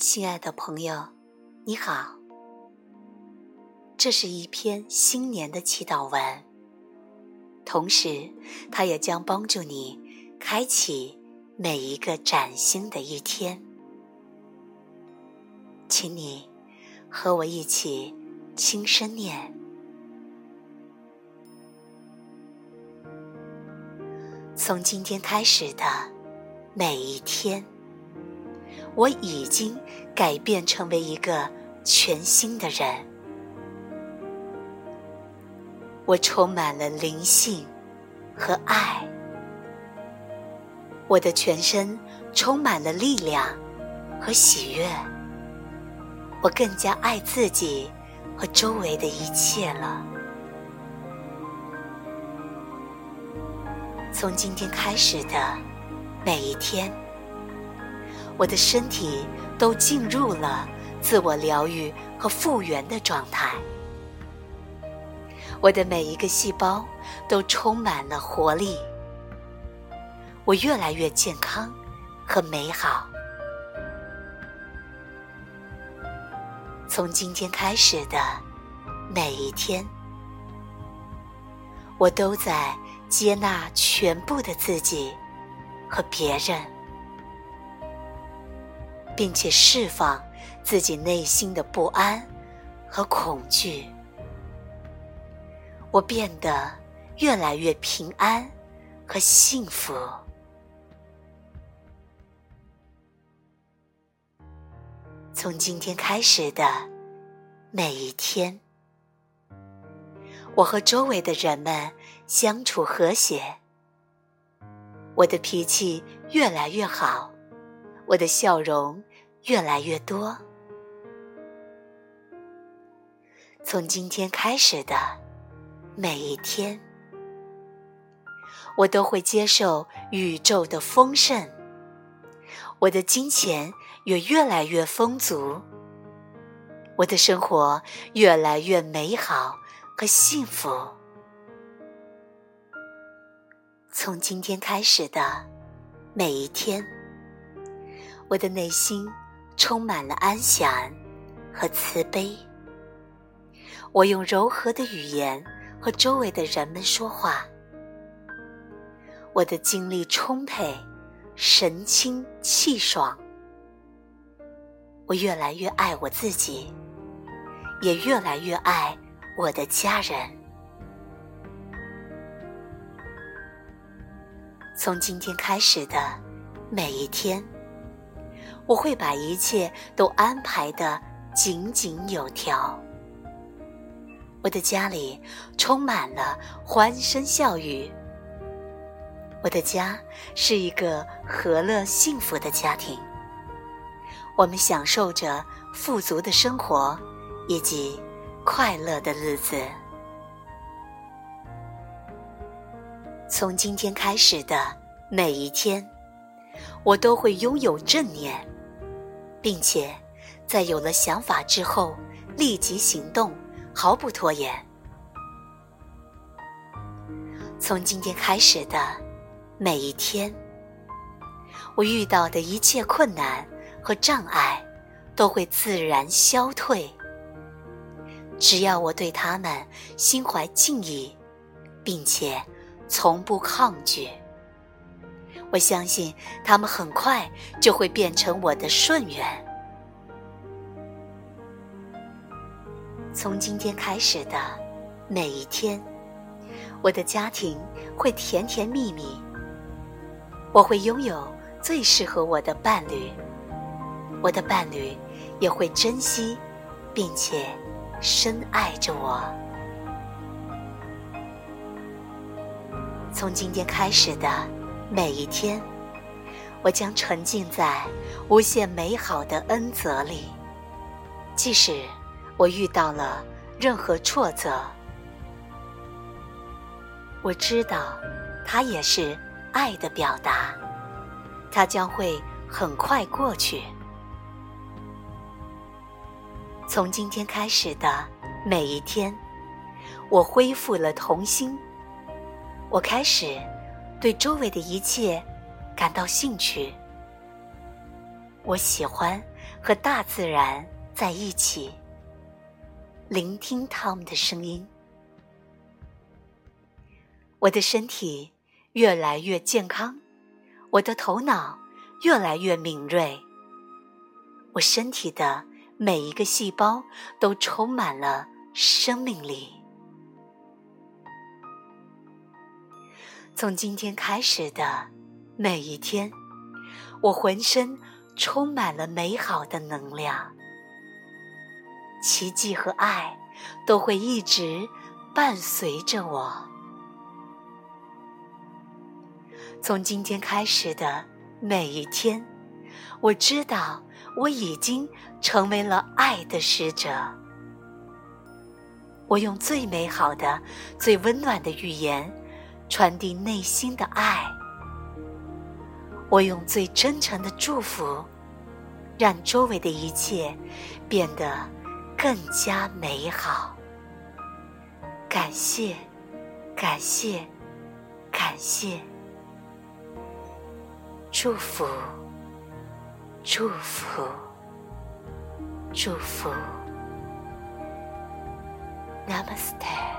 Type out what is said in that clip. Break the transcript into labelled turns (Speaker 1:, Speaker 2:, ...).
Speaker 1: 亲爱的朋友，你好。这是一篇新年的祈祷文，同时，它也将帮助你开启每一个崭新的一天。请你和我一起轻声念：从今天开始的每一天。我已经改变成为一个全新的人，我充满了灵性和爱，我的全身充满了力量和喜悦，我更加爱自己和周围的一切了。从今天开始的每一天。我的身体都进入了自我疗愈和复原的状态，我的每一个细胞都充满了活力，我越来越健康和美好。从今天开始的每一天，我都在接纳全部的自己和别人。并且释放自己内心的不安和恐惧，我变得越来越平安和幸福。从今天开始的每一天，我和周围的人们相处和谐，我的脾气越来越好，我的笑容。越来越多。从今天开始的每一天，我都会接受宇宙的丰盛，我的金钱也越来越丰足，我的生活越来越美好和幸福。从今天开始的每一天，我的内心。充满了安详和慈悲。我用柔和的语言和周围的人们说话。我的精力充沛，神清气爽。我越来越爱我自己，也越来越爱我的家人。从今天开始的每一天。我会把一切都安排的井井有条。我的家里充满了欢声笑语。我的家是一个和乐幸福的家庭。我们享受着富足的生活以及快乐的日子。从今天开始的每一天，我都会拥有正念。并且，在有了想法之后，立即行动，毫不拖延。从今天开始的每一天，我遇到的一切困难和障碍都会自然消退。只要我对他们心怀敬意，并且从不抗拒。我相信他们很快就会变成我的顺缘。从今天开始的每一天，我的家庭会甜甜蜜蜜。我会拥有最适合我的伴侣，我的伴侣也会珍惜并且深爱着我。从今天开始的。每一天，我将沉浸在无限美好的恩泽里。即使我遇到了任何挫折，我知道它也是爱的表达，它将会很快过去。从今天开始的每一天，我恢复了童心，我开始。对周围的一切感到兴趣。我喜欢和大自然在一起，聆听他们的声音。我的身体越来越健康，我的头脑越来越敏锐。我身体的每一个细胞都充满了生命力。从今天开始的每一天，我浑身充满了美好的能量，奇迹和爱都会一直伴随着我。从今天开始的每一天，我知道我已经成为了爱的使者。我用最美好的、最温暖的语言。传递内心的爱，我用最真诚的祝福，让周围的一切变得更加美好。感谢，感谢，感谢，祝福，祝福，祝福。Namaste。